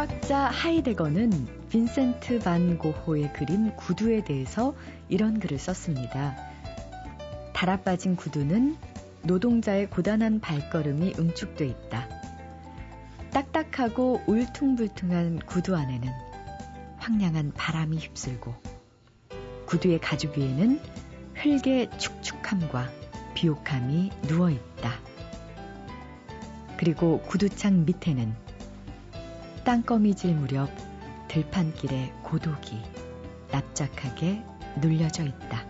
철학자 하이데거는 빈센트 반 고호의 그림 구두에 대해서 이런 글을 썼습니다. 달아빠진 구두는 노동자의 고단한 발걸음이 응축돼 있다. 딱딱하고 울퉁불퉁한 구두 안에는 황량한 바람이 휩쓸고 구두의 가죽 위에는 흙의 축축함과 비옥함이 누워 있다. 그리고 구두창 밑에는 땅거미질 무렵 들판길의 고독이 납작하게 눌려져 있다.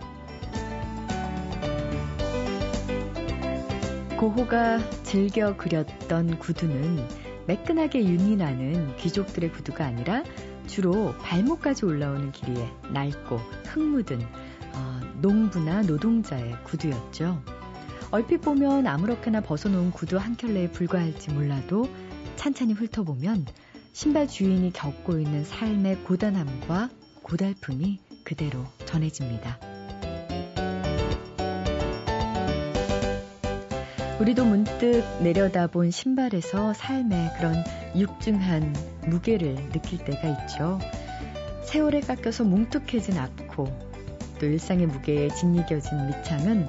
고호가 즐겨 그렸던 구두는 매끈하게 윤이 나는 귀족들의 구두가 아니라 주로 발목까지 올라오는 길이에 낡고 흙 묻은 어, 농부나 노동자의 구두였죠. 얼핏 보면 아무렇게나 벗어놓은 구두 한 켤레에 불과할지 몰라도 찬찬히 훑어보면 신발 주인이 겪고 있는 삶의 고단함과 고달픔이 그대로 전해집니다. 우리도 문득 내려다본 신발에서 삶의 그런 육중한 무게를 느낄 때가 있죠. 세월에 깎여서 뭉툭해진 앞코, 또 일상의 무게에 짓이겨진 밑창은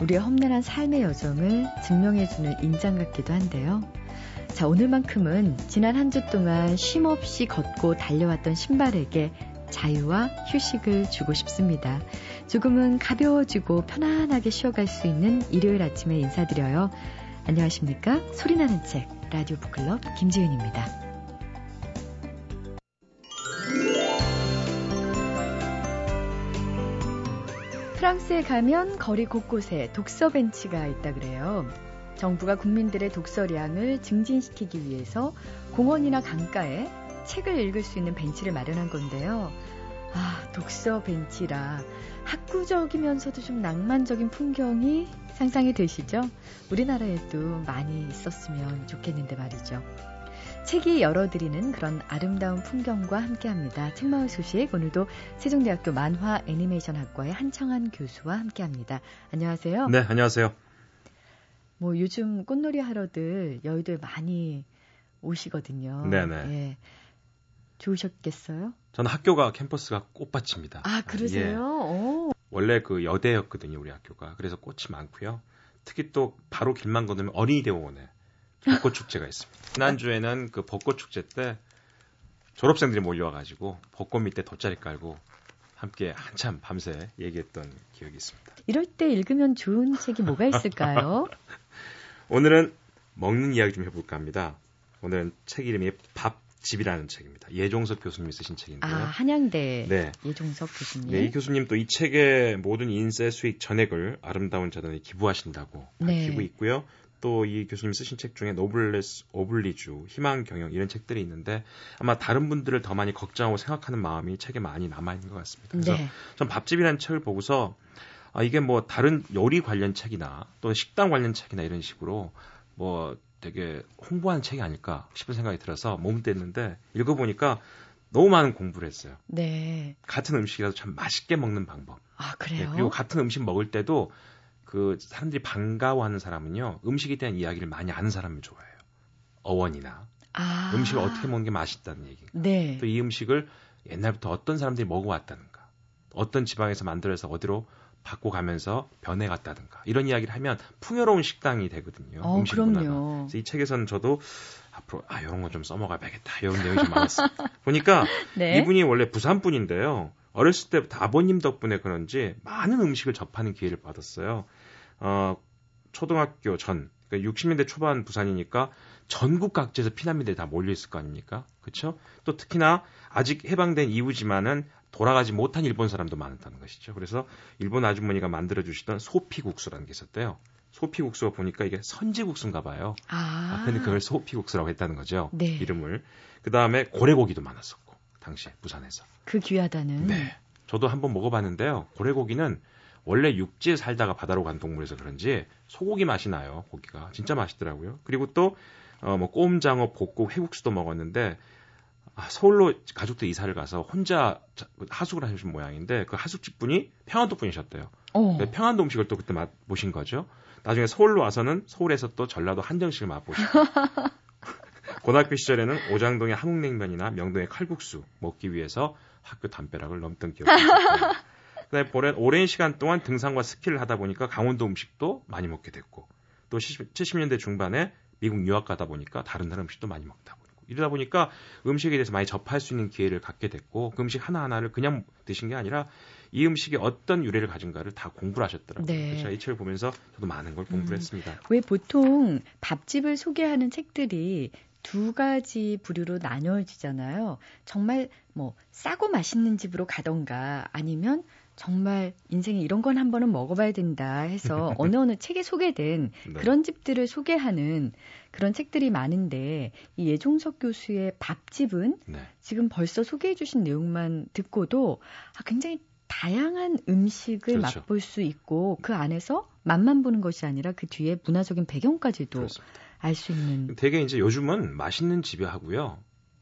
우리의 험난한 삶의 여정을 증명해주는 인장 같기도 한데요. 자, 오늘만큼은 지난 한 주 동안 쉼 없이 걷고 달려왔던 신발에게 자유와 휴식을 주고 싶습니다. 조금은 가벼워지고 편안하게 쉬어갈 수 있는 일요일 아침에 인사드려요. 안녕하십니까? 소리나는 책 라디오 북클럽 김지은입니다. 프랑스에 가면 거리 곳곳에 독서 벤치가 있다 그래요. 정부가 국민들의 독서량을 증진시키기 위해서 공원이나 강가에 책을 읽을 수 있는 벤치를 마련한 건데요. 아, 독서 벤치라 학구적이면서도 좀 낭만적인 풍경이 상상이 되시죠? 우리나라에도 많이 있었으면 좋겠는데 말이죠. 책이 열어드리는 그런 아름다운 풍경과 함께합니다. 책마을 소식 오늘도 세종대학교 만화 애니메이션 학과의 한창환 교수와 함께합니다. 안녕하세요. 네, 안녕하세요. 뭐 요즘 꽃놀이 하러들 여의도에 많이 오시거든요. 네네. 예. 좋으셨겠어요? 저는 학교가 캠퍼스가 꽃밭입니다. 아 그러세요? 예. 원래 그 여대였거든요 우리 학교가. 그래서 꽃이 많고요. 특히 또 바로 길만 건너면 어린이 대공원에 벚꽃 축제가 있습니다. 지난주에는 그 벚꽃 축제 때 졸업생들이 몰려와가지고 벚꽃 밑에 돗자리 깔고 함께 한참 밤새 얘기했던 기억이 있습니다. 이럴 때 읽으면 좋은 책이 뭐가 있을까요? 오늘은 먹는 이야기 좀 해볼까 합니다. 오늘은 책 이름이 밥 집이라는 책입니다. 예종석 교수님이 쓰신 책인데요. 아, 한양대 네. 예종석 교수님. 네, 이 교수님 또이 책의 모든 인쇄 수익 전액을 아름다운 재단에 기부하신다고 밝히고 네. 있고요. 또 이 교수님 쓰신 책 중에 노블레스 오블리주, 희망 경영 이런 책들이 있는데 아마 다른 분들을 더 많이 걱정하고 생각하는 마음이 책에 많이 남아 있는 것 같습니다. 그래서 네. 전 밥집이라는 책을 보고서 아, 이게 뭐 다른 요리 관련 책이나 또 식당 관련 책이나 이런 식으로 뭐 되게 홍보하는 책이 아닐까 싶은 생각이 들어서 몸 뗐는데 읽어보니까 너무 많은 공부를 했어요. 네. 같은 음식이라도 참 맛있게 먹는 방법. 아, 그래요? 네, 그리고 같은 음식 먹을 때도 그 사람들이 반가워하는 사람은요, 음식에 대한 이야기를 많이 아는 사람을 좋아해요. 어원이나. 아. 음식을 어떻게 먹는 게 맛있다는 얘기인가. 네. 또이 음식을 옛날부터 어떤 사람들이 먹어왔다는가. 어떤 지방에서 만들어서 어디로 받고 가면서 변해갔다든가 이런 이야기를 하면 풍요로운 식당이 되거든요. 어, 음식 그럼요. 문화가. 그래서 이 책에서는 저도 앞으로 아 이런 거 좀 써먹어야겠다 이런 내용이 좀 많았어요. 보니까 네. 이분이 원래 부산 분인데요. 어렸을 때부터 아버님 덕분에 그런지 많은 음식을 접하는 기회를 받았어요. 어, 초등학교 전 그러니까 60년대 초반 부산이니까 전국 각지에서 피난민들이 다 몰려 있을 거 아닙니까? 그렇죠? 또 특히나 아직 해방된 이후지만은 돌아가지 못한 일본 사람도 많다는 것이죠. 그래서 일본 아주머니가 만들어 주시던 소피국수라는 게 있었대요. 소피국수가 보니까 이게 선지국수인가 봐요. 아. 아 근데 그걸 소피국수라고 했다는 거죠. 네. 이름을. 그 다음에 고래고기도 많았었고 당시에 부산에서. 그 귀하다는. 네. 저도 한번 먹어봤는데요. 고래고기는 원래 육지에 살다가 바다로 간 동물에서 그런지 소고기 맛이 나요. 고기가 진짜 맛있더라고요. 그리고 또 어, 뭐 꼼장어, 볶고 회국수도 먹었는데 아, 서울로 가족들 이사를 가서 혼자 하숙을 하신 모양인데 그 하숙집 분이 평안도 분이셨대요. 어. 평안도 음식을 또 그때 맛보신 거죠. 나중에 서울로 와서는 서울에서 또 전라도 한정식을 맛보시고 고등학교 시절에는 오장동의 함흥냉면이나 명동의 칼국수 먹기 위해서 학교 담벼락을 넘던 기억이 있어요. 그다음에 오랜 시간 동안 등산과 스키를 하다 보니까 강원도 음식도 많이 먹게 됐고 또 70년대 중반에 미국 유학 가다 보니까 다른 나라 음식도 많이 먹다 보고 이러다 보니까 음식에 대해서 많이 접할 수 있는 기회를 갖게 됐고 그 음식 하나하나를 그냥 드신 게 아니라 이 음식이 어떤 유래를 가진가를 다 공부를 하셨더라고요. 네. 그래서 이 책을 보면서 저도 많은 걸 공부를 음. 했습니다. 왜 보통 밥집을 소개하는 책들이 두 가지 부류로 나뉘어지잖아요. 정말 뭐 싸고 맛있는 집으로 가던가 아니면 정말 인생에 이런 건 한 번은 먹어봐야 된다 해서 어느 어느 책에 소개된 네. 그런 집들을 소개하는 그런 책들이 많은데 이 예종석 교수의 밥집은 네. 지금 벌써 소개해 주신 내용만 듣고도 아, 굉장히 다양한 음식을 그렇죠. 맛볼 수 있고 그 안에서 맛만 보는 것이 아니라 그 뒤에 문화적인 배경까지도 알 수 있는. 되게 이제 요즘은 맛있는 집에 하고요.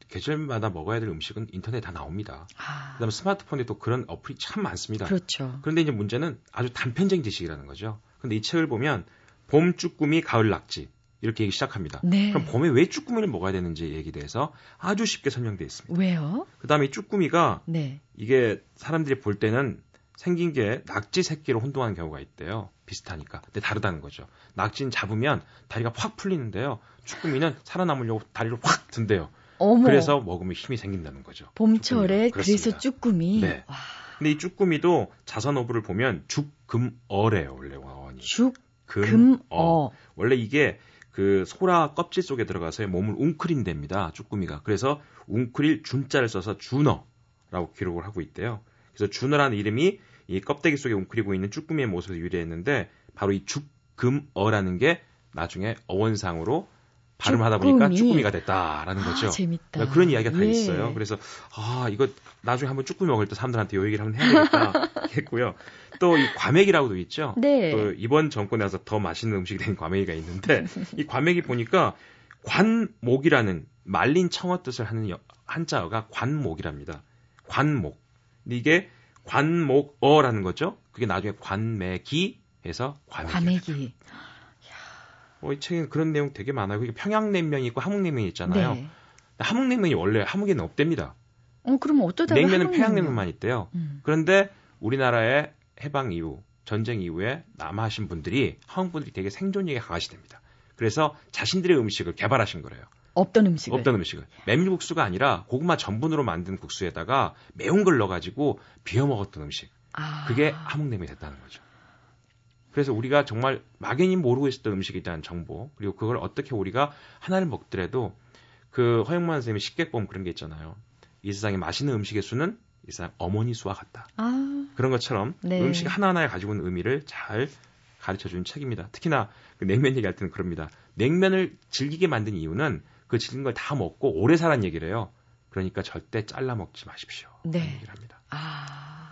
계절마다 먹어야 될 음식은 인터넷 다 나옵니다. 아. 그다음에 스마트폰에 또 그런 어플이 참 많습니다. 그렇죠. 그런데 이제 문제는 아주 단편적인 지식이라는 거죠. 근데 이 책을 보면 봄 쭈꾸미, 가을 낙지 이렇게 얘기 시작합니다. 네. 그럼 봄에 왜 쭈꾸미를 먹어야 되는지 얘기 대해서 아주 쉽게 설명되어 있습니다. 왜요? 그다음에 이 쭈꾸미가 네. 이게 사람들이 볼 때는 생긴 게 낙지 새끼로 혼동하는 경우가 있대요. 비슷하니까. 근데 다르다는 거죠. 낙지는 잡으면 다리가 확 풀리는데요. 쭈꾸미는 살아남으려고 다리를 확 든대요. 어머. 그래서 먹으면 힘이 생긴다는 거죠. 봄철에 그래서 쭈꾸미. 네. 와. 근데 이 쭈꾸미도 자선어부를 보면 죽금어래요 원래 원이. 죽금어. 원래 이게 그 소라 껍질 속에 들어가서 몸을 웅크린답니다. 쭈꾸미가. 그래서 웅크릴 준자를 써서 준어라고 기록을 하고 있대요. 그래서 준어라는 이름이 이 껍데기 속에 웅크리고 있는 쭈꾸미의 모습을 유래했는데 바로 이 죽금어라는 게 나중에 어원상으로 발음하다 보니까 쭈꾸미가 됐다라는 아, 거죠. 재밌다. 그러니까 그런 이야기가 다 예. 있어요. 그래서 아 이거 나중에 한번 쭈꾸미 먹을 때 사람들한테 요 얘기를 한번 해야겠다 했고요. 또 이 과메기라고도 있죠. 네. 또 이번 정권에 와서 더 맛있는 음식이 된 과메기가 있는데 이 과메기 보니까 관목이라는 말린 청어 뜻을 하는 한자어가 관목이랍니다. 관목. 이게 관목어라는 거죠. 그게 나중에 관매기 해서 과메기. 과메기. 어, 이 책엔 그런 내용 되게 많아요. 이게 평양냉면이 있고 함흥냉면이 있잖아요. 네. 함흥냉면이 원래 함흥에는 없답니다. 어, 그럼 어쩌다 냉면은 평양냉면만 있대요. 음. 그런데 우리나라의 해방 이후 전쟁 이후에 남하신 분들이 한국 분들이 되게 생존력이 강하시답니다. 그래서 자신들의 음식을 개발하신 거래요. 없던 음식을. 없던 음식을. 메밀국수가 아니라 고구마 전분으로 만든 국수에다가 매운 걸 넣어가지고 비워 먹었던 음식. 아. 그게 함흥냉면이 됐다는 거죠. 그래서 우리가 정말 막연히 모르고 있었던 음식에 대한 정보 그리고 그걸 어떻게 우리가 하나를 먹더라도 그 허영만 선생님이 식객 보면 그런 게 있잖아요. 이 세상에 맛있는 음식의 수는 이 세상 어머니 수와 같다. 아, 그런 것처럼 네. 음식 하나하나에 가지고 있는 의미를 잘 가르쳐 주는 책입니다. 특히나 그 냉면 얘기할 때는 그럽니다. 냉면을 즐기게 만든 이유는 그 즐긴 걸 다 먹고 오래 살란 얘기를 해요. 그러니까 절대 잘라 먹지 마십시오. 네. 얘기를 합니다. 아.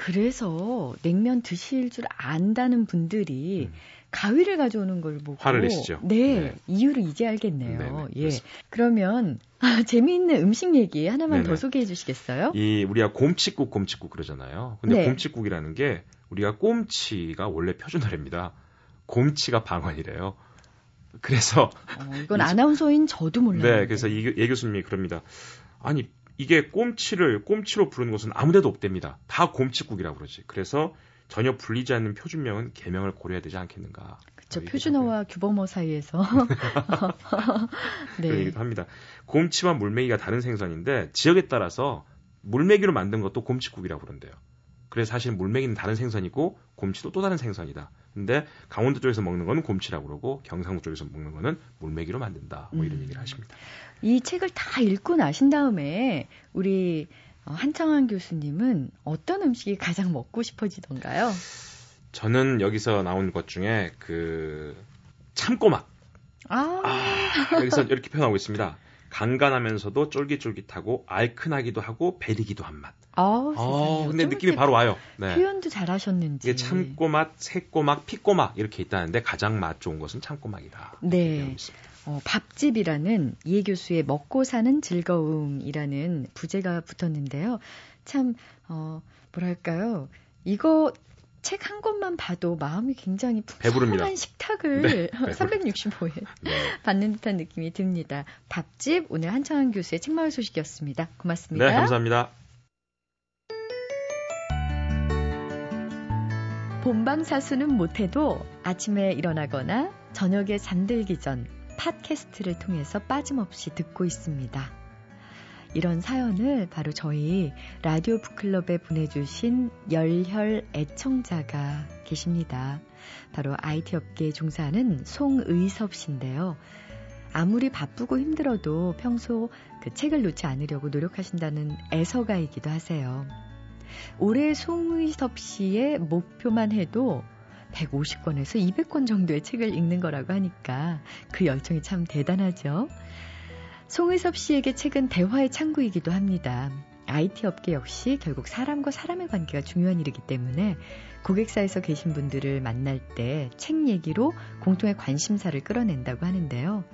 그래서 냉면 드실 줄 안다는 분들이 음. 가위를 가져오는 걸 보고 화를 내시죠. 네, 네. 이유를 이제 알겠네요. 네네, 예. 그렇습니다. 그러면 아, 재미있는 음식 얘기 하나만 네네. 더 소개해 주시겠어요? 이 우리가 곰칫국 곰칫국 그러잖아요. 근데 네. 곰칫국이라는 게 우리가 꼼치가 원래 표준어랍니다. 곰치가 방언이래요. 그래서 어, 이건 아나운서인 저도 몰라요. 네, 그래서 이, 예 교수님이 그럽니다. 아니 이게 꼼치를 꼼치로 부르는 곳은 아무데도 없답니다. 다 곰치국이라고 그러지. 그래서 전혀 불리지 않는 표준명은 개명을 고려해야 되지 않겠는가. 그렇죠. 표준어와 규범어 사이에서 네. 그런 얘기도 합니다. 곰치와 물메기가 다른 생선인데 지역에 따라서 물메기로 만든 것도 곰치국이라고 그런대요. 그래서 사실 물메기는 다른 생선이고 곰치도 또 다른 생선이다. 근데 강원도 쪽에서 먹는 거는 곰치라고 그러고 경상도 쪽에서 먹는 거는 물메기로 만든다. 뭐 이런 음. 얘기를 하십니다. 이 책을 다 읽고 나신 다음에 우리 어, 한창환 교수님은 어떤 음식이 가장 먹고 싶어지던가요? 저는 여기서 나온 것 중에 그 참꼬막. 아. 아 여기서 이렇게 표현하고 있습니다. 간간하면서도 쫄깃쫄깃하고 알큰하기도 하고 배리기도 한 맛. 아, 어, 근데 느낌이 바로 와요. 네. 표현도 잘하셨는지. 이게 참꼬맛, 새꼬막, 피꼬막 이렇게 있다는데 가장 맛 좋은 것은 참꼬막이다. 네. 어, 밥집이라는 이해 교수의 먹고 사는 즐거움이라는 부제가 붙었는데요. 참, 어, 뭐랄까요. 이거 책 한 권만 봐도 마음이 굉장히 풍성한 식탁을 네, 365일 네. 받는 듯한 느낌이 듭니다. 밥집 오늘 한창환 교수의 책마을 소식이었습니다. 고맙습니다. 네, 감사합니다. 본방사수는 못해도 아침에 일어나거나 저녁에 잠들기 전 팟캐스트를 통해서 빠짐없이 듣고 있습니다. 이런 사연을 바로 저희 라디오 북클럽에 보내주신 열혈 애청자가 계십니다. 바로 IT 업계에 종사하는 송의섭 씨인데요. 아무리 바쁘고 힘들어도 평소 그 책을 놓지 않으려고 노력하신다는 애서가이기도 하세요. 올해 송의섭 씨의 목표만 해도 150권에서 200권 정도의 책을 읽는 거라고 하니까 그 열정이 참 대단하죠. 송의섭 씨에게 책은 대화의 창구이기도 합니다. IT 업계 역시 결국 사람과 사람의 관계가 중요한 일이기 때문에 고객사에서 계신 분들을 만날 때 책 얘기로 공통의 관심사를 끌어낸다고 하는데요.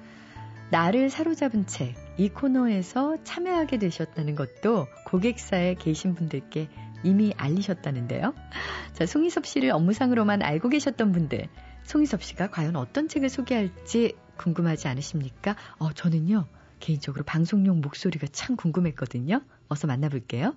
나를 사로잡은 책, 이 코너에서 참여하게 되셨다는 것도 고객사에 계신 분들께 이미 알리셨다는데요. 자, 송희섭 씨를 업무상으로만 알고 계셨던 분들, 송희섭 씨가 과연 어떤 책을 소개할지 궁금하지 않으십니까? 어, 저는요, 개인적으로 방송용 목소리가 참 궁금했거든요. 어서 만나볼게요.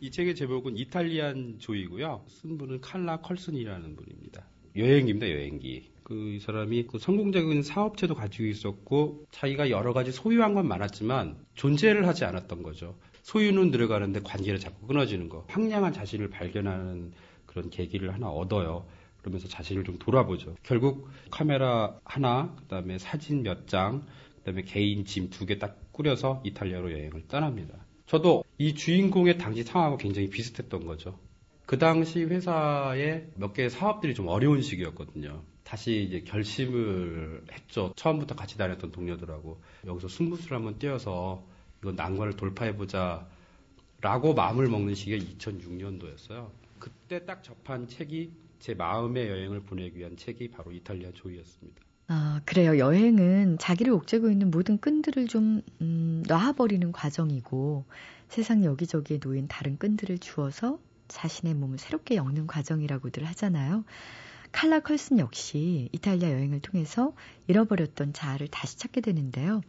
이 책의 제목은 이탈리안 조이고요. 쓴 분은 칼라 컬슨이라는 분입니다. 여행기입니다, 여행기. 그 사람이 그 성공적인 사업체도 가지고 있었고 자기가 여러 가지 소유한 건 많았지만 존재를 하지 않았던 거죠. 소유는 들어가는데 관계를 자꾸 끊어지는 거. 황량한 자신을 발견하는 그런 계기를 하나 얻어요. 그러면서 자신을 좀 돌아보죠. 결국 카메라 하나, 그 다음에 사진 몇 장, 그 다음에 개인 짐 두 개 딱 꾸려서 이탈리아로 여행을 떠납니다. 저도 이 주인공의 당시 상황하고 굉장히 비슷했던 거죠. 그 당시 회사에 몇 개의 사업들이 좀 어려운 시기였거든요. 다시 이제 결심을 했죠. 처음부터 같이 다녔던 동료들하고 여기서 승부수를 한번 띄어서 이건 난관을 돌파해보자 라고 마음을 먹는 시기가 2006년도였어요. 그때 딱 접한 책이 제 마음의 여행을 보내기 위한 책이 바로 이탈리아 조이였습니다. 아, 그래요. 여행은 자기를 옥죄고 있는 모든 끈들을 좀, 음, 놔버리는 과정이고 세상 여기저기에 놓인 다른 끈들을 주어서 자신의 몸을 새롭게 엮는 과정이라고들 하잖아요. 칼라 컬슨 역시 이탈리아 여행을 통해서 잃어버렸던 자아를 다시 찾게 되는데요.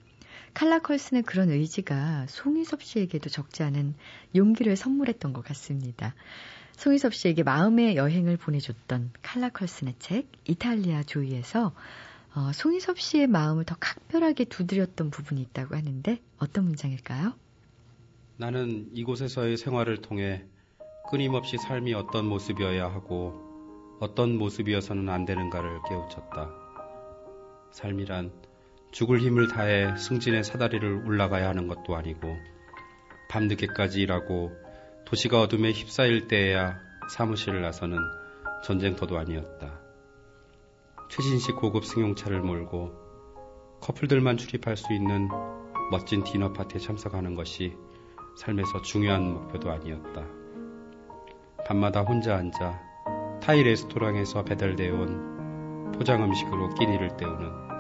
칼라 컬슨의 그런 의지가 송희섭 씨에게도 적지 않은 용기를 선물했던 것 같습니다. 송희섭 씨에게 마음의 여행을 보내줬던 칼라 컬슨의 책 이탈리아 조이에서 어, 송희섭 씨의 마음을 더 각별하게 두드렸던 부분이 있다고 하는데 어떤 문장일까요? 나는 이곳에서의 생활을 통해 끊임없이 삶이 어떤 모습이어야 하고 어떤 모습이어서는 안 되는가를 깨우쳤다. 삶이란 죽을 힘을 다해 승진의 사다리를 올라가야 하는 것도 아니고 밤늦게까지 일하고 도시가 어둠에 휩싸일 때에야 사무실을 나서는 전쟁터도 아니었다. 최신식 고급 승용차를 몰고 커플들만 출입할 수 있는 멋진 디너 파티에 참석하는 것이 삶에서 중요한 목표도 아니었다. 밤마다 혼자 앉아 타이 레스토랑에서 배달되어 온 포장 음식으로 끼니를 때우는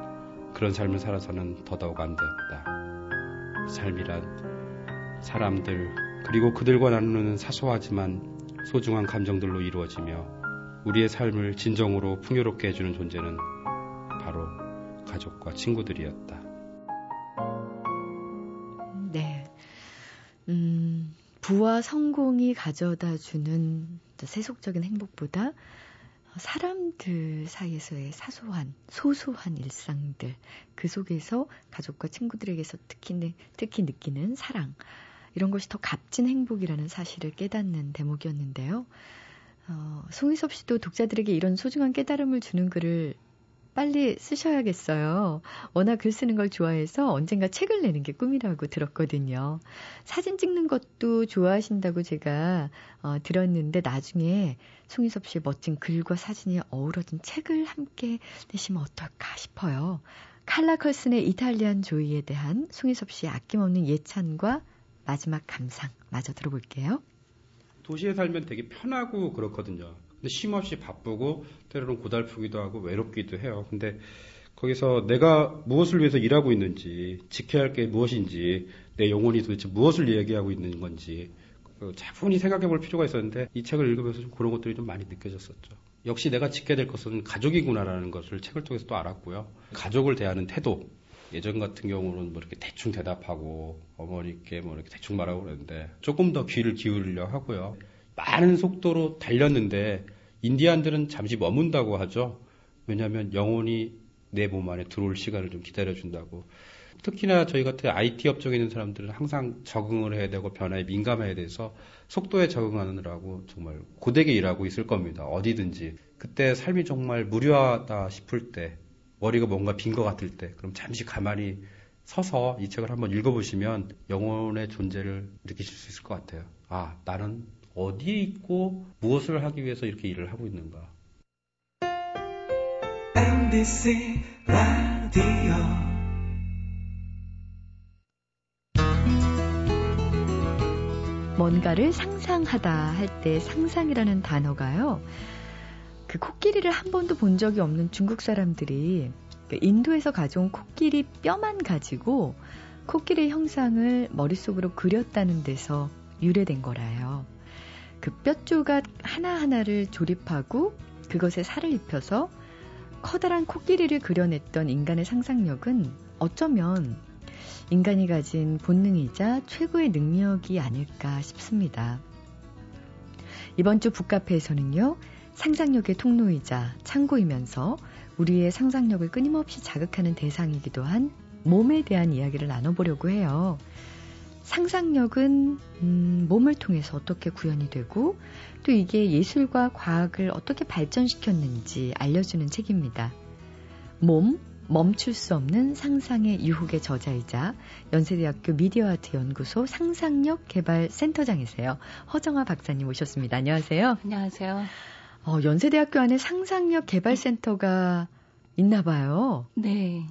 그런 삶을 살아서는 더더욱 안 되었다. 삶이란 사람들 그리고 그들과 나누는 사소하지만 소중한 감정들로 이루어지며 우리의 삶을 진정으로 풍요롭게 해주는 존재는 바로 가족과 친구들이었다. 네. 음, 부와 성공이 가져다 주는 세속적인 행복보다 사람들 사이에서의 사소한, 소소한 일상들, 그 속에서 가족과 친구들에게서 특히, 특히 느끼는 사랑, 이런 것이 더 값진 행복이라는 사실을 깨닫는 대목이었는데요. 어, 송희섭 씨도 독자들에게 이런 소중한 깨달음을 주는 글을 빨리 쓰셔야겠어요. 워낙 글 쓰는 걸 좋아해서 언젠가 책을 내는 게 꿈이라고 들었거든요. 사진 찍는 것도 좋아하신다고 제가 어, 들었는데 나중에 송희섭 씨의 멋진 글과 사진이 어우러진 책을 함께 내시면 어떨까 싶어요. 칼라 컬슨의 이탈리안 조이에 대한 송희섭 씨의 아낌없는 예찬과 마지막 감상 마저 들어볼게요. 도시에 살면 되게 편하고 그렇거든요. 근데 쉼없이 바쁘고 때로는 고달프기도 하고 외롭기도 해요. 근데 거기서 내가 무엇을 위해서 일하고 있는지, 지켜야 할 게 무엇인지, 내 영혼이 도대체 무엇을 얘기하고 있는 건지, 그 차분히 생각해 볼 필요가 있었는데 이 책을 읽으면서 좀 그런 것들이 좀 많이 느껴졌었죠. 역시 내가 지켜야 될 것은 가족이구나라는 것을 책을 통해서 또 알았고요. 가족을 대하는 태도. 예전 같은 경우는 뭐 이렇게 대충 대답하고 어머니께 뭐 이렇게 대충 말하고 그랬는데 조금 더 귀를 기울이려 하고요. 많은 속도로 달렸는데 인디안들은 잠시 머문다고 하죠. 왜냐하면 영혼이 내 몸 안에 들어올 시간을 좀 기다려준다고. 특히나 저희 같은 IT 업종에 있는 사람들은 항상 적응을 해야 되고 변화에 민감해야 돼서 속도에 적응하느라고 정말 고되게 일하고 있을 겁니다. 어디든지. 그때 삶이 정말 무료하다 싶을 때, 머리가 뭔가 빈 것 같을 때, 그럼 잠시 가만히 서서 이 책을 한번 읽어보시면 영혼의 존재를 느끼실 수 있을 것 같아요. 아, 나는 어디에 있고 무엇을 하기 위해서 이렇게 일을 하고 있는가. MBC 라디오 뭔가를 상상하다 할 때 상상이라는 단어가요. 그 코끼리를 한 번도 본 적이 없는 중국 사람들이 그 인도에서 가져온 코끼리 뼈만 가지고 코끼리 형상을 머릿속으로 그렸다는 데서 유래된 거라요. 그 뼈조각 하나하나를 조립하고 그것에 살을 입혀서 커다란 코끼리를 그려냈던 인간의 상상력은 어쩌면 인간이 가진 본능이자 최고의 능력이 아닐까 싶습니다. 이번 주 북카페에서는요, 상상력의 통로이자 창고이면서 우리의 상상력을 끊임없이 자극하는 대상이기도 한 몸에 대한 이야기를 나눠보려고 해요. 상상력은 음, 몸을 통해서 어떻게 구현이 되고 또 이게 예술과 과학을 어떻게 발전시켰는지 알려주는 책입니다. 몸, 멈출 수 없는 상상의 유혹의 저자이자 연세대학교 미디어 아트 연구소 상상력 개발 센터장이세요. 허정아 박사님 오셨습니다. 안녕하세요. 안녕하세요. 어, 연세대학교 안에 상상력 개발 센터가 있나 봐요. 네.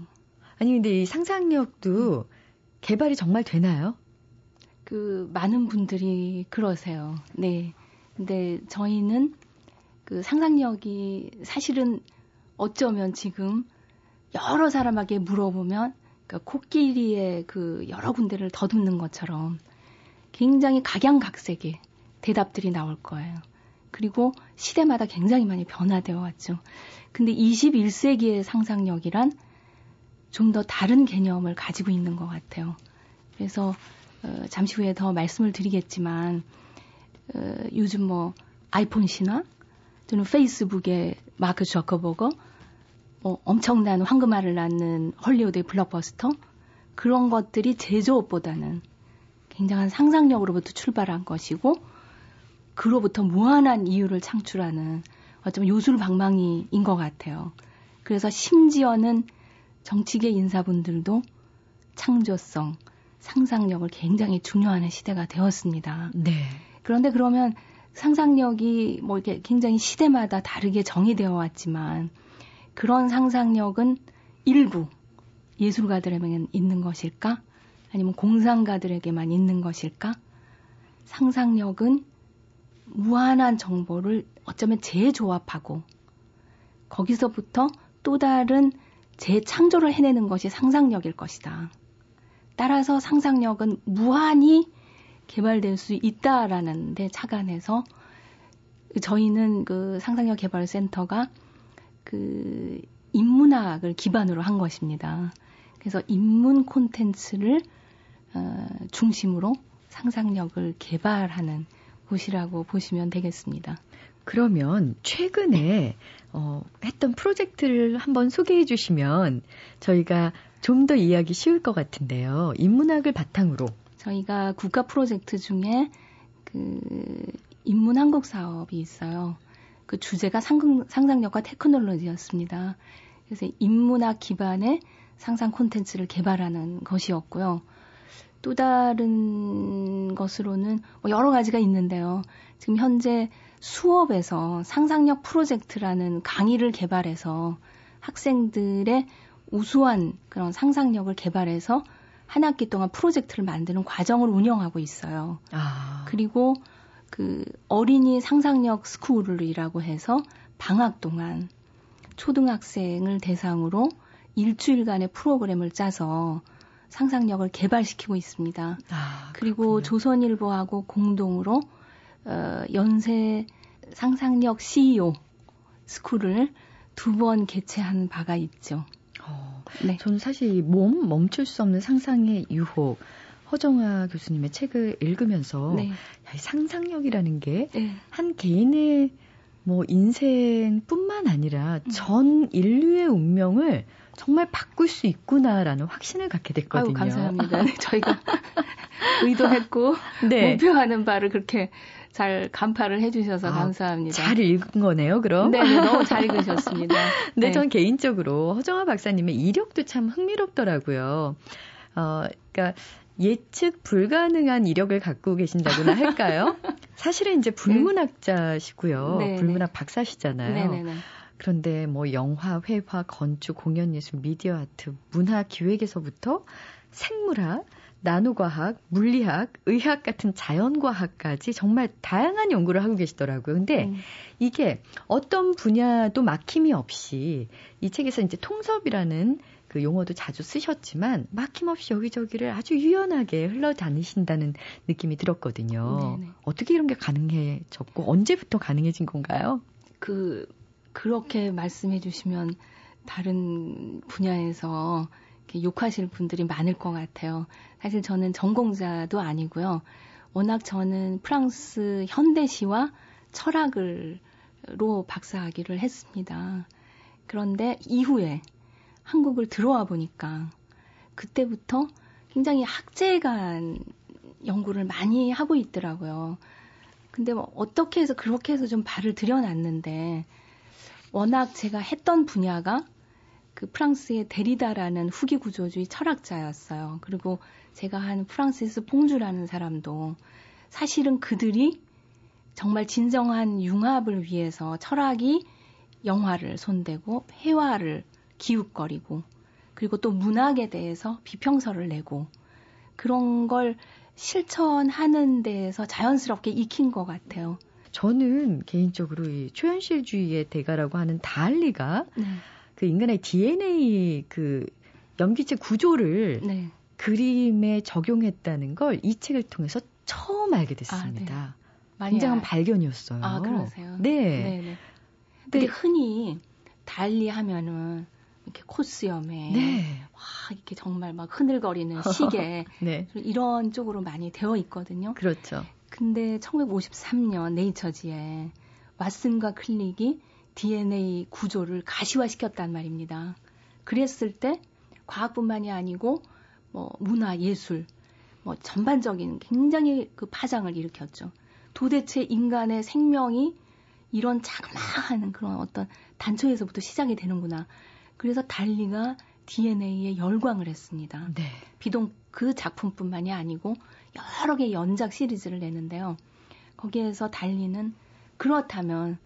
아니 근데 이 상상력도 개발이 정말 되나요? 그 많은 분들이 그러세요. 네. 근데 저희는 그 상상력이 사실은 어쩌면 지금 여러 사람에게 물어보면 그 코끼리의 그 여러 군데를 더듬는 것처럼 굉장히 각양각색의 대답들이 나올 거예요. 그리고 시대마다 굉장히 많이 변화되어 왔죠. 근데 21세기의 상상력이란 좀 더 다른 개념을 가지고 있는 것 같아요. 그래서 어, 잠시 후에 더 말씀을 드리겠지만 어, 요즘 뭐 아이폰 신화 또는 페이스북의 마크 저커버거 뭐 엄청난 황금알을 낳는 헐리우드의 블록버스터 그런 것들이 제조업보다는 굉장한 상상력으로부터 출발한 것이고 그로부터 무한한 이유를 창출하는 어쩌면 요술방망이인 것 같아요. 그래서 심지어는 정치계 인사분들도 창조성, 상상력을 굉장히 중요하는 시대가 되었습니다. 네. 그런데 그러면 상상력이 뭐 이렇게 굉장히 시대마다 다르게 정의되어 왔지만 그런 상상력은 일부 예술가들에게만 있는 것일까? 아니면 공상가들에게만 있는 것일까? 상상력은 무한한 정보를 어쩌면 재조합하고 거기서부터 또 다른 재창조를 해내는 것이 상상력일 것이다. 따라서 상상력은 무한히 개발될 수 있다라는 데 착안해서 저희는 그 상상력 개발 센터가 그 인문학을 기반으로 한 것입니다. 그래서 인문 콘텐츠를 어, 중심으로 상상력을 개발하는 곳이라고 보시면 되겠습니다. 그러면 최근에 어, 했던 프로젝트를 한번 소개해 주시면 저희가 좀 더 이해하기 쉬울 것 같은데요. 인문학을 바탕으로 저희가 국가 프로젝트 중에 그 인문 한국 사업이 있어요. 그 주제가 상상, 상상력과 테크놀로지였습니다. 그래서 인문학 기반의 상상 콘텐츠를 개발하는 것이었고요. 또 다른 것으로는 뭐 여러 가지가 있는데요. 지금 현재 수업에서 상상력 프로젝트라는 강의를 개발해서 학생들의 우수한 그런 상상력을 개발해서 한 학기 동안 프로젝트를 만드는 과정을 운영하고 있어요. 아. 그리고 그 어린이 상상력 스쿨이라고 해서 방학 동안 초등학생을 대상으로 일주일간의 프로그램을 짜서 상상력을 개발시키고 있습니다. 아, 그리고 조선일보하고 공동으로 어, 연세 상상력 CEO 스쿨을 두 번 개최한 바가 있죠. 어, 네. 저는 사실 몸 멈출 수 없는 상상의 유혹 허정아 교수님의 책을 읽으면서 네. 야, 상상력이라는 게한 네. 개인의 뭐 인생뿐만 아니라 음. 전 인류의 운명을 정말 바꿀 수 있구나라는 확신을 갖게 됐거든요. 아유, 감사합니다. 네, 저희가 의도했고 네. 목표하는 바를 그렇게 잘 간파를 해주셔서 아, 감사합니다. 잘 읽은 거네요, 그럼? 네, 네 너무 잘 읽으셨습니다. 네, 네, 전 개인적으로 허정아 박사님의 이력도 참 흥미롭더라고요. 어, 그러니까 예측 불가능한 이력을 갖고 계신다고나 할까요? 사실은 이제 불문학자시고요. 네, 네. 불문학 박사시잖아요. 네네네. 네, 그런데 뭐 영화, 회화, 건축, 공연 예술, 미디어 아트, 문화 기획에서부터 생물학, 나노과학, 물리학, 의학 같은 자연과학까지 정말 다양한 연구를 하고 계시더라고요. 근데 음. 이게 어떤 분야도 막힘이 없이 이 책에서 이제 통섭이라는 그 용어도 자주 쓰셨지만 막힘없이 여기저기를 아주 유연하게 흘러다니신다는 느낌이 들었거든요. 네네. 어떻게 이런 게 가능해졌고 언제부터 가능해진 건가요? 그 그렇게 말씀해 주시면 다른 분야에서 욕하실 분들이 많을 것 같아요. 사실 저는 전공자도 아니고요. 워낙 저는 프랑스 현대시와 철학을로 박사학위를 했습니다. 그런데 이후에 한국을 들어와 보니까 그때부터 굉장히 학제간 연구를 많이 하고 있더라고요. 근데 뭐 어떻게 해서 그렇게 해서 좀 발을 들여놨는데 워낙 제가 했던 분야가 그 프랑스의 데리다라는 후기 구조주의 철학자였어요. 그리고 제가 한 프랑스에서 봉주라는 사람도 사실은 그들이 정말 진정한 융합을 위해서 철학이 영화를 손대고 회화를 기웃거리고 그리고 또 문학에 대해서 비평서를 내고 그런 걸 실천하는 데에서 자연스럽게 익힌 것 같아요. 저는 개인적으로 이 초현실주의의 대가라고 하는 달리가 네. 그 인간의 DNA 그 염기체 구조를 네. 그림에 적용했다는 걸 이 책을 통해서 처음 알게 됐습니다. 아, 네. 굉장한 발견이었어요. 아, 그러세요? 네. 네, 네. 근데 흔히 달리 하면은 이렇게 코스염에 네. 와 이렇게 정말 막 흐늘거리는 시계 네. 이런 쪽으로 많이 되어 있거든요. 그렇죠. 근데 1953년 네이처지에 왓슨과 클릭이 DNA 구조를 가시화시켰단 말입니다. 그랬을 때 과학뿐만이 아니고 뭐 문화, 예술, 뭐 전반적인 굉장히 그 파장을 일으켰죠. 도대체 인간의 생명이 이런 자그마한 그런 어떤 단초에서부터 시작이 되는구나. 그래서 달리가 DNA에 열광을 했습니다. 네. 비동 그 작품뿐만이 아니고 여러 개 연작 시리즈를 내는데요. 거기에서 달리는 그렇다면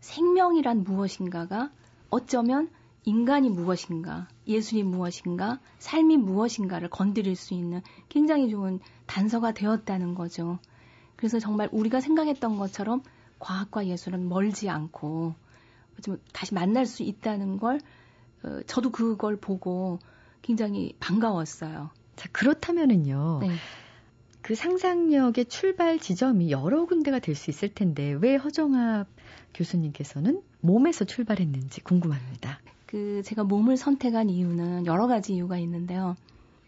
생명이란 무엇인가가 어쩌면 인간이 무엇인가, 예술이 무엇인가, 삶이 무엇인가를 건드릴 수 있는 굉장히 좋은 단서가 되었다는 거죠. 그래서 정말 우리가 생각했던 것처럼 과학과 예술은 멀지 않고 좀 다시 만날 수 있다는 걸 어, 저도 그걸 보고 굉장히 반가웠어요. 자, 그렇다면은요. 네. 그 상상력의 출발 지점이 여러 군데가 될 수 있을 텐데 왜 허정합 교수님께서는 몸에서 출발했는지 궁금합니다. 그 제가 몸을 선택한 이유는 여러 가지 이유가 있는데요.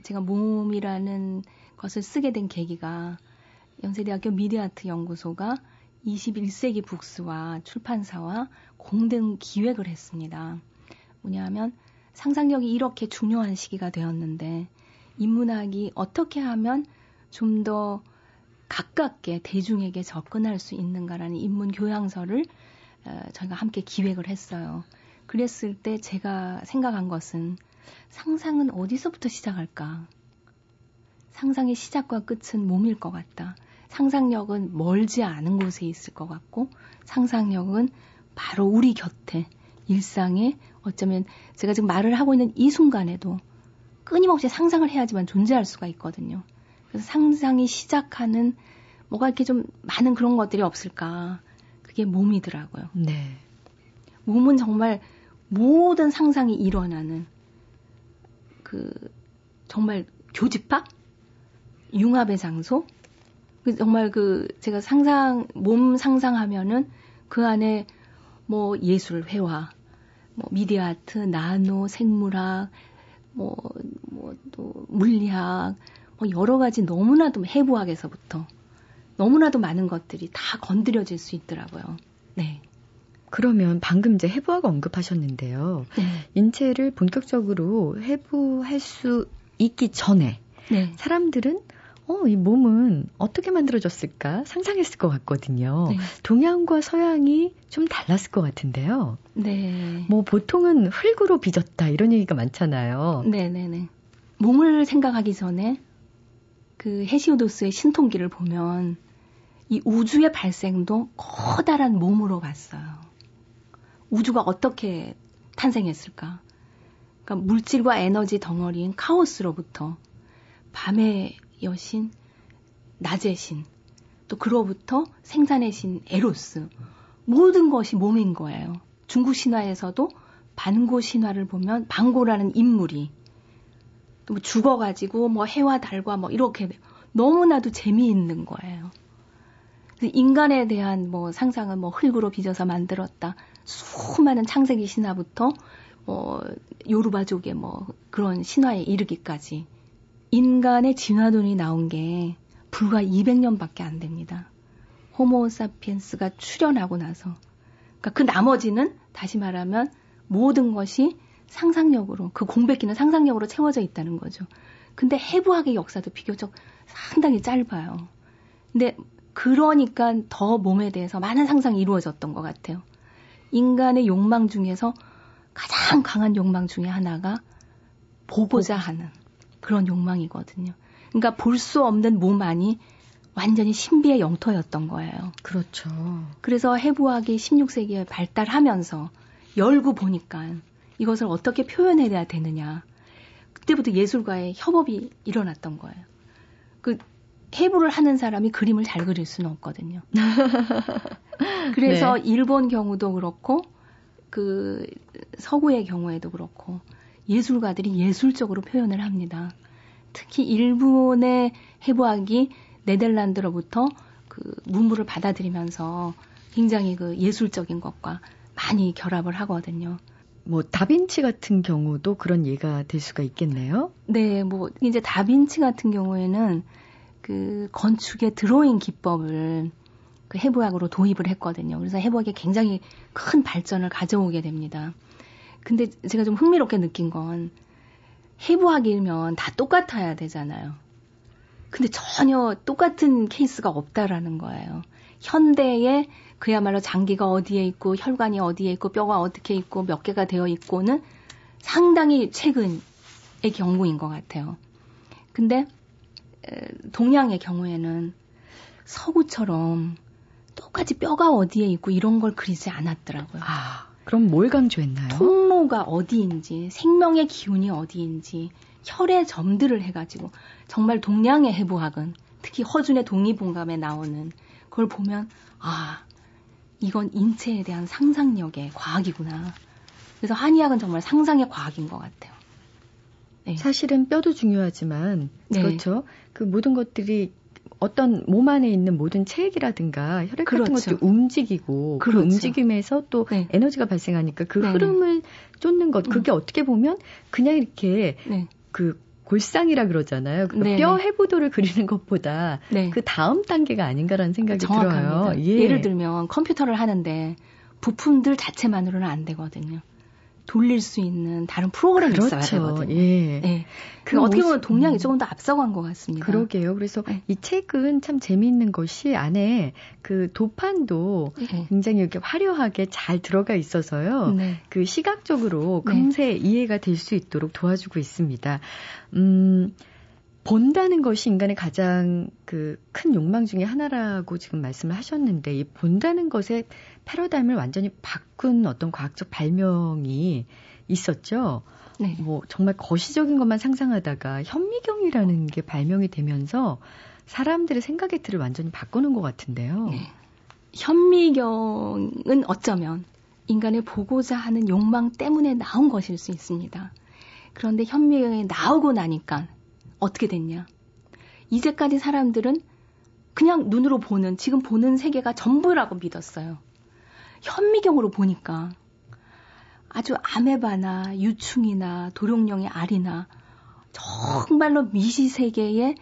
제가 몸이라는 것을 쓰게 된 계기가 연세대학교 미디아트 연구소가 21세기 북스와 출판사와 공동 기획을 했습니다. 뭐냐면 상상력이 이렇게 중요한 시기가 되었는데 인문학이 어떻게 하면 좀 더 가깝게 대중에게 접근할 수 있는가라는 인문 교양서를 어, 저희가 함께 기획을 했어요. 그랬을 때 제가 생각한 것은 상상은 어디서부터 시작할까? 상상의 시작과 끝은 몸일 것 같다. 상상력은 멀지 않은 곳에 있을 것 같고 상상력은 바로 우리 곁에 일상에 어쩌면 제가 지금 말을 하고 있는 이 순간에도 끊임없이 상상을 해야지만 존재할 수가 있거든요. 그래서 상상이 시작하는 뭐가 이렇게 좀 많은 그런 것들이 없을까. 그게 몸이더라고요. 네. 몸은 정말 모든 상상이 일어나는 그 정말 교집합, 융합의 장소. 그 정말 그 제가 상상 몸 상상하면은 그 안에 뭐 예술 회화, 뭐 미디어 아트, 나노, 생물학, 뭐 뭐 또 물리학, 뭐 여러 가지 너무나도 해부학에서부터 너무나도 많은 것들이 다 건드려질 수 있더라고요. 네. 그러면 방금 이제 해부학 언급하셨는데요. 네. 인체를 본격적으로 해부할 수 있기 전에 네. 사람들은 어, 이 몸은 어떻게 만들어졌을까 상상했을 것 같거든요. 네. 동양과 서양이 좀 달랐을 것 같은데요. 네. 뭐 보통은 흙으로 빚었다 이런 얘기가 많잖아요. 네네네. 네, 네. 몸을 생각하기 전에 그 헤시오도스의 신통기를 보면 이 우주의 발생도 커다란 몸으로 봤어요. 우주가 어떻게 탄생했을까? 그러니까 물질과 에너지 덩어리인 카오스로부터 밤의 여신, 낮의 신, 또 그로부터 생산의 신 에로스 모든 것이 몸인 거예요. 중국 신화에서도 반고 신화를 보면 반고라는 인물이 또 뭐 죽어가지고 뭐 해와 달과 뭐 이렇게 너무나도 재미있는 거예요. 인간에 대한 뭐 상상은 뭐 흙으로 빚어서 만들었다. 수많은 창세기 신화부터 뭐 요르바족의 뭐 그런 신화에 이르기까지 인간의 진화론이 나온 게 불과 200년밖에 안 됩니다. 호모사피엔스가 출현하고 나서 그러니까 그 나머지는 다시 말하면 모든 것이 상상력으로 그 공백기는 상상력으로 채워져 있다는 거죠. 근데 해부학의 역사도 비교적 상당히 짧아요. 근데 그러니까 더 몸에 대해서 많은 상상이 이루어졌던 것 같아요. 인간의 욕망 중에서 가장 강한 욕망 중에 하나가 보고자 하는 그런 욕망이거든요. 그러니까 볼 수 없는 몸 안이 완전히 신비의 영토였던 거예요. 그렇죠. 그래서 해부학이 16세기에 발달하면서 열고 보니까 이것을 어떻게 표현해야 되느냐. 그때부터 예술가의 협업이 일어났던 거예요. 그 해부를 하는 사람이 그림을 잘 그릴 수는 없거든요. 그래서 네. 일본 경우도 그렇고 그 서구의 경우에도 그렇고 예술가들이 예술적으로 표현을 합니다. 특히 일본의 해부학이 네덜란드로부터 그 문물을 받아들이면서 굉장히 그 예술적인 것과 많이 결합을 하거든요. 뭐 다빈치 같은 경우도 그런 예가 될 수가 있겠네요. 네, 뭐 이제 다빈치 같은 경우에는 그 건축의 드로잉 기법을 그 해부학으로 도입을 했거든요. 그래서 해부학이 굉장히 큰 발전을 가져오게 됩니다. 근데 제가 좀 흥미롭게 느낀 건 해부학이면 다 똑같아야 되잖아요. 근데 전혀 똑같은 케이스가 없다라는 거예요. 현대에 그야말로 장기가 어디에 있고 혈관이 어디에 있고 뼈가 어떻게 있고 몇 개가 되어 있고는 상당히 최근의 경우인 것 같아요. 근데 동양의 경우에는 서구처럼 똑같이 뼈가 어디에 있고 이런 걸 그리지 않았더라고요. 아, 그럼 뭘 강조했나요? 통로가 어디인지, 생명의 기운이 어디인지, 혈의 점들을 해가지고 정말 동양의 해부학은 특히 허준의 독립봉감에 나오는 그걸 보면 아 이건 인체에 대한 상상력의 과학이구나. 그래서 한의학은 정말 상상의 과학인 것 같아요. 네. 사실은 뼈도 중요하지만 네. 그렇죠. 그 모든 것들이 어떤 몸 안에 있는 모든 체액이라든가 혈액 그렇죠. 같은 것도 움직이고 그 그렇죠. 그 움직임에서 또 네. 에너지가 발생하니까 그 네. 흐름을 쫓는 것 그게 음. 어떻게 보면 그냥 이렇게 네. 그 골상이라 그러잖아요. 그러니까 뼈 해부도를 그리는 것보다 네. 그 다음 단계가 아닌가라는 생각이 정확합니다. 들어요. 예. 예를 들면 컴퓨터를 하는데 부품들 자체만으로는 안 되거든요. 돌릴 수 있는 다른 프로그램이 그렇죠. 있어야 되거든요. 예. 네. 그 어떻게 보면 동양이 음. 조금 더 앞서간 것 같습니다. 그러게요. 그래서 네. 이 책은 참 재미있는 것이 안에 그 도판도 네. 굉장히 이렇게 화려하게 잘 들어가 있어서요. 네. 그 시각적으로 네. 금세 이해가 될 수 있도록 도와주고 있습니다. 음, 본다는 것이 인간의 가장 그 큰 욕망 중의 하나라고 지금 말씀을 하셨는데 이 본다는 것에 패러다임을 완전히 바꾼 어떤 과학적 발명이 있었죠. 네. 뭐 정말 거시적인 것만 상상하다가 현미경이라는 게 발명이 되면서 사람들의 생각의 틀을 완전히 바꾸는 것 같은데요. 네. 현미경은 어쩌면 인간의 보고자 하는 욕망 때문에 나온 것일 수 있습니다. 그런데 현미경이 나오고 나니까 어떻게 됐냐? 이제까지 사람들은 그냥 눈으로 보는, 지금 보는 세계가 전부라고 믿었어요. 현미경으로 보니까 아주 아메바나 유충이나 도룡령의 알이나 정말로 미시 세계의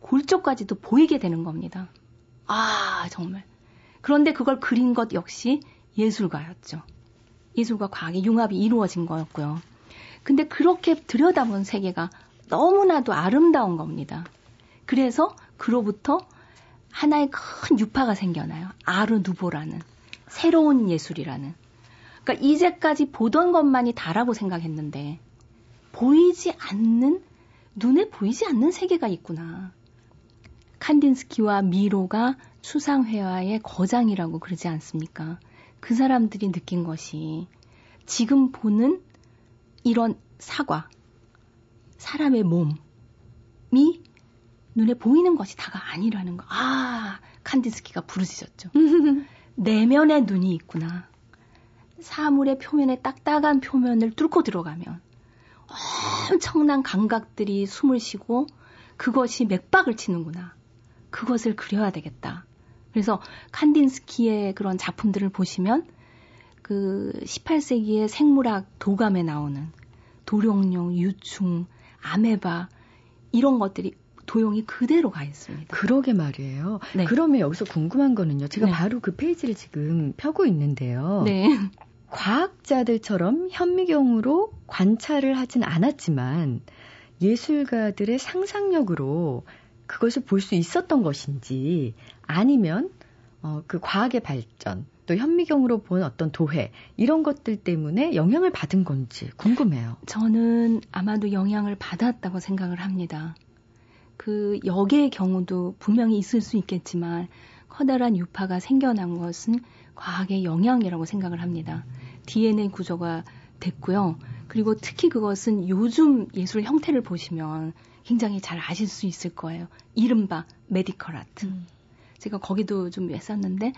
골조까지도 보이게 되는 겁니다. 아, 정말. 그런데 그걸 그린 것 역시 예술가였죠. 예술과 과학의 융합이 이루어진 거였고요. 근데 그렇게 들여다본 세계가 너무나도 아름다운 겁니다. 그래서 그로부터 하나의 큰 유파가 생겨나요. 아르 누보라는 새로운 예술이라는. 그러니까 이제까지 보던 것만이 다라고 생각했는데 보이지 않는 눈에 보이지 않는 세계가 있구나. 칸딘스키와 미로가 수상회화의 거장이라고 그러지 않습니까? 그 사람들이 느낀 것이 지금 보는 이런 사과, 사람의 몸이 눈에 보이는 것이 다가 아니라는 거. 아, 칸딘스키가 부르짖었죠. 내면의 눈이 있구나. 사물의 표면에 딱딱한 표면을 뚫고 들어가면 엄청난 감각들이 숨을 쉬고 그것이 맥박을 치는구나. 그것을 그려야 되겠다. 그래서 칸딘스키의 그런 작품들을 보시면 그 18세기의 생물학 도감에 나오는 도룡룡, 유충, 아메바 이런 것들이 도용이 그대로 가 있습니다. 그러게 말이에요. 네. 그러면 여기서 궁금한 거는요. 제가 네. 바로 그 페이지를 지금 펴고 있는데요. 네. 과학자들처럼 현미경으로 관찰을 하진 않았지만 예술가들의 상상력으로 그것을 볼 수 있었던 것인지 아니면 어, 그 과학의 발전 또 현미경으로 본 어떤 도해 이런 것들 때문에 영향을 받은 건지 궁금해요. 저는 아마도 영향을 받았다고 생각을 합니다. 그 역의 경우도 분명히 있을 수 있겠지만 커다란 유파가 생겨난 것은 과학의 영향이라고 생각을 합니다. DNA 구조가 됐고요. 그리고 특히 그것은 요즘 예술 형태를 보시면 굉장히 잘 아실 수 있을 거예요. 이른바 메디컬 아트. 음. 제가 거기도 좀 했었는데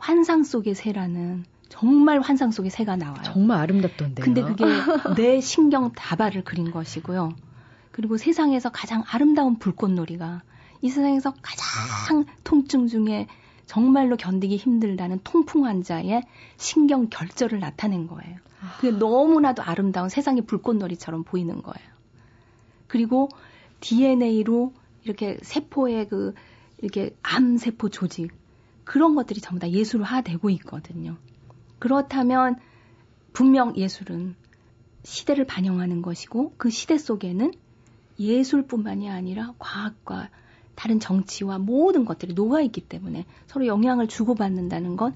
환상 속의 새라는 정말 환상 속의 새가 나와요. 정말 아름답던데요. 근데 그게 내 신경 다발을 그린 것이고요. 그리고 세상에서 가장 아름다운 불꽃놀이가 이 세상에서 가장 통증 중에 정말로 견디기 힘들다는 통풍 환자의 신경 결절을 나타낸 거예요. 그게 너무나도 아름다운 세상의 불꽃놀이처럼 보이는 거예요. 그리고 DNA로 이렇게 세포의 그 이렇게 암 세포 조직 그런 것들이 전부 다 예술화되고 있거든요. 그렇다면 분명 예술은 시대를 반영하는 것이고 그 시대 속에는 예술뿐만이 아니라 과학과 다른 정치와 모든 것들이 녹아 있기 때문에 서로 영향을 주고받는다는 건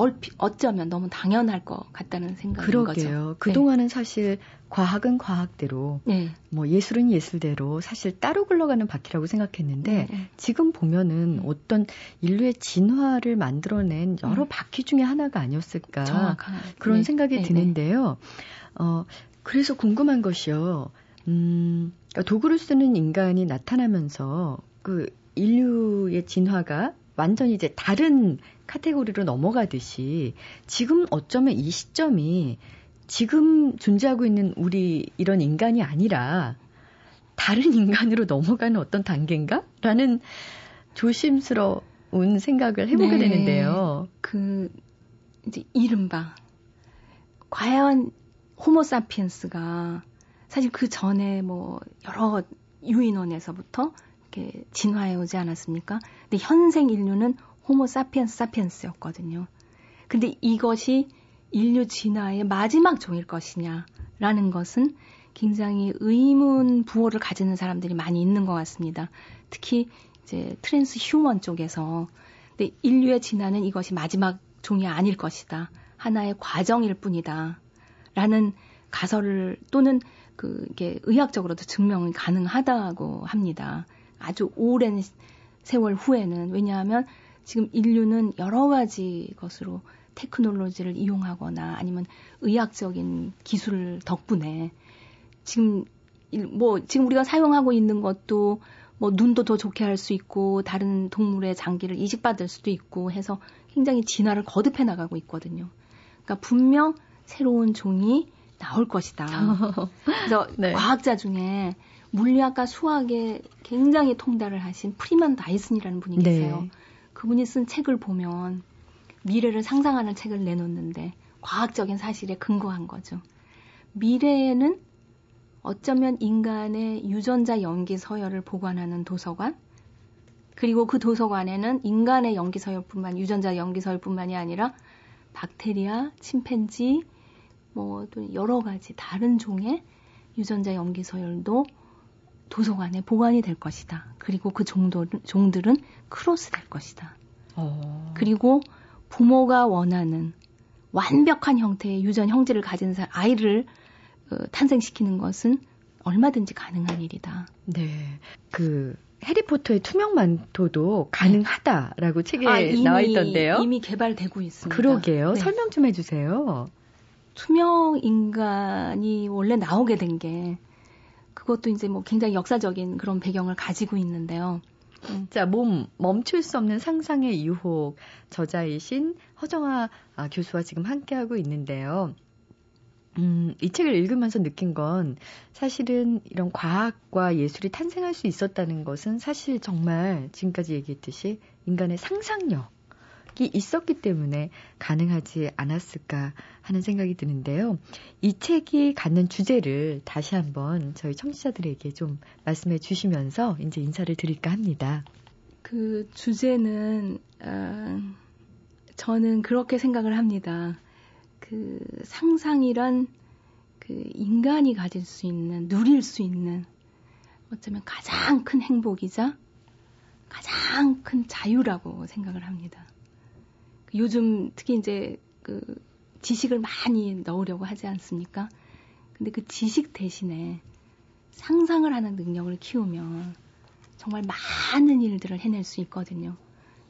얼핏 어쩌면 너무 당연할 것 같다는 생각인 그러게요. 거죠. 그동안은 네. 사실 과학은 과학대로, 네. 뭐 예술은 예술대로 사실 따로 굴러가는 바퀴라고 생각했는데 네. 네. 지금 보면은 어떤 인류의 진화를 만들어낸 여러 음. 바퀴 중에 하나가 아니었을까 정확한. 그런 네. 생각이 네, 드는데요. 어 그래서 궁금한 것이요. 음, 그러니까 도구를 쓰는 인간이 나타나면서 그 인류의 진화가 완전히 이제 다른 카테고리로 넘어가듯이 지금 어쩌면 이 시점이 지금 존재하고 있는 우리 이런 인간이 아니라 다른 인간으로 넘어가는 어떤 단계인가? 라는 조심스러운 생각을 해보게 네. 되는데요. 그, 이제 이른바, 과연 호모사피엔스가 사실 그 전에 뭐 여러 유인원에서부터 이렇게 진화해 오지 않았습니까? 근데 현생 인류는 호모 사피엔스 사피엔스였거든요. 근데 이것이 인류 진화의 마지막 종일 것이냐라는 것은 굉장히 의문 부호를 가지는 사람들이 많이 있는 것 같습니다. 특히 이제 transhuman 쪽에서 근데 인류의 진화는 이것이 마지막 종이 아닐 것이다. 하나의 과정일 뿐이다. 라는 가설을 또는 그게 의학적으로도 증명이 가능하다고 합니다. 아주 오랜 세월 후에는 왜냐하면 지금 인류는 여러 가지 것으로 테크놀로지를 이용하거나 아니면 의학적인 기술 덕분에 지금 뭐 지금 우리가 사용하고 있는 것도 뭐 눈도 더 좋게 할 수 있고 다른 동물의 장기를 이식받을 수도 있고 해서 굉장히 진화를 거듭해 나가고 있거든요. 그러니까 분명 새로운 종이 나올 것이다. 그래서 네. 과학자 중에 물리학과 수학에 굉장히 통달을 하신 프리만 다이슨이라는 분이 계세요. 네. 그분이 쓴 책을 보면 미래를 상상하는 책을 내놓는데 과학적인 사실에 근거한 거죠. 미래에는 어쩌면 인간의 유전자 염기 서열을 보관하는 도서관, 그리고 그 도서관에는 인간의 염기 서열뿐만 유전자 염기 서열뿐만이 아니라 박테리아, 침팬지, 뭐 또 여러 가지 다른 종의 유전자 염기 서열도 도서관에 보관이 될 것이다. 그리고 그 종도, 종들은 크로스 될 것이다. 어. 그리고 부모가 원하는 완벽한 형태의 유전 형질을 가진 아이를 어, 탄생시키는 것은 얼마든지 가능한 일이다. 네. 그 해리포터의 투명 만토도 가능하다라고 책에 아, 이미, 나와 있던데요. 이미 개발되고 있습니다. 그러게요. 네. 설명 좀 해주세요. 투명 인간이 원래 나오게 된 게 그것도 이제 뭐 굉장히 역사적인 그런 배경을 가지고 있는데요. 음. 자, 몸 멈출 수 없는 상상의 유혹 저자이신 허정아 아, 교수와 지금 함께하고 있는데요. 음, 이 책을 읽으면서 느낀 건 사실은 이런 과학과 예술이 탄생할 수 있었다는 것은 사실 정말 지금까지 얘기했듯이 인간의 상상력이 있었기 때문에 가능하지 않았을까 하는 생각이 드는데요. 이 책이 갖는 주제를 다시 한번 저희 청취자들에게 좀 말씀해 주시면서 이제 인사를 드릴까 합니다. 그 주제는, 어, 저는 그렇게 생각을 합니다. 그 상상이란 그 인간이 가질 수 있는, 누릴 수 있는 어쩌면 가장 큰 행복이자 가장 큰 자유라고 생각을 합니다. 그 요즘 특히 이제 그 지식을 많이 넣으려고 하지 않습니까? 근데 그 지식 대신에 상상을 하는 능력을 키우면 정말 많은 일들을 해낼 수 있거든요.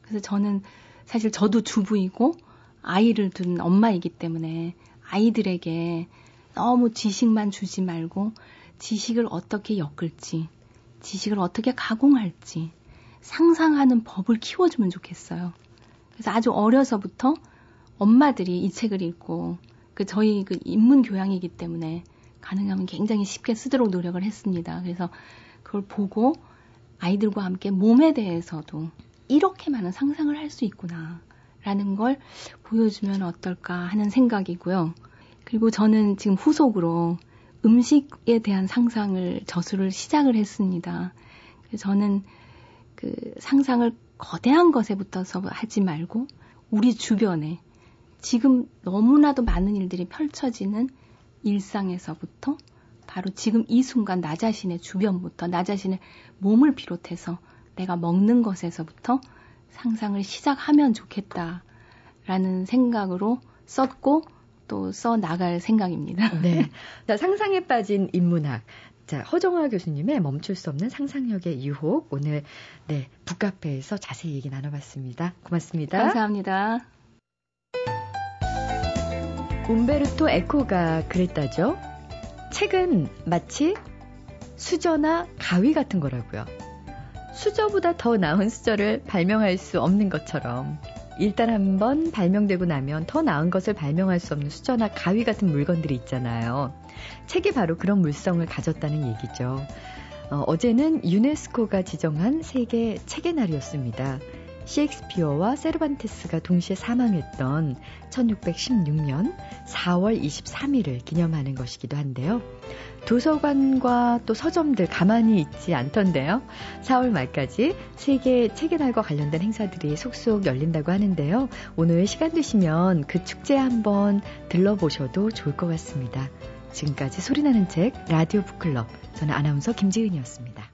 그래서 저는 사실 저도 주부이고 아이를 둔 엄마이기 때문에 아이들에게 너무 지식만 주지 말고 지식을 어떻게 엮을지, 지식을 어떻게 가공할지 상상하는 법을 키워주면 좋겠어요. 그래서 아주 어려서부터 엄마들이 이 책을 읽고 그 저희 그 인문 교양이기 때문에 가능하면 굉장히 쉽게 쓰도록 노력을 했습니다. 그래서 그걸 보고 아이들과 함께 몸에 대해서도 이렇게 많은 상상을 할 수 있구나. 라는 걸 보여주면 어떨까 하는 생각이고요. 그리고 저는 지금 후속으로 음식에 대한 상상을 저술을 시작을 했습니다. 저는 그 상상을 거대한 것에부터서 하지 말고 우리 주변에 지금 너무나도 많은 일들이 펼쳐지는 일상에서부터 바로 지금 이 순간 나 자신의 주변부터 나 자신의 몸을 비롯해서 내가 먹는 것에서부터 상상을 시작하면 좋겠다라는 생각으로 썼고 또 써 나갈 생각입니다. 네. 자, 상상에 빠진 인문학. 자, 허정화 교수님의 멈출 수 없는 상상력의 유혹. 오늘, 네, 북카페에서 자세히 얘기 나눠봤습니다. 고맙습니다. 감사합니다. 움베르토 에코가 그랬다죠. 책은 마치 수저나 가위 같은 거라고요. 수저보다 더 나은 수저를 발명할 수 없는 것처럼 일단 한번 발명되고 나면 더 나은 것을 발명할 수 없는 수저나 가위 같은 물건들이 있잖아요. 책이 바로 그런 물성을 가졌다는 얘기죠. 어, 어제는 유네스코가 지정한 세계 책의 날이었습니다. 셰익스피어와 세르반테스가 동시에 사망했던 1616년 4월 23일을 기념하는 것이기도 한데요. 도서관과 또 서점들 가만히 있지 않던데요. 4월 말까지 세계 책의 날과 관련된 행사들이 속속 열린다고 하는데요. 오늘 시간 되시면 그 축제 한번 들러보셔도 좋을 것 같습니다. 지금까지 소리나는 책 라디오 북클럽 저는 아나운서 김지은이었습니다.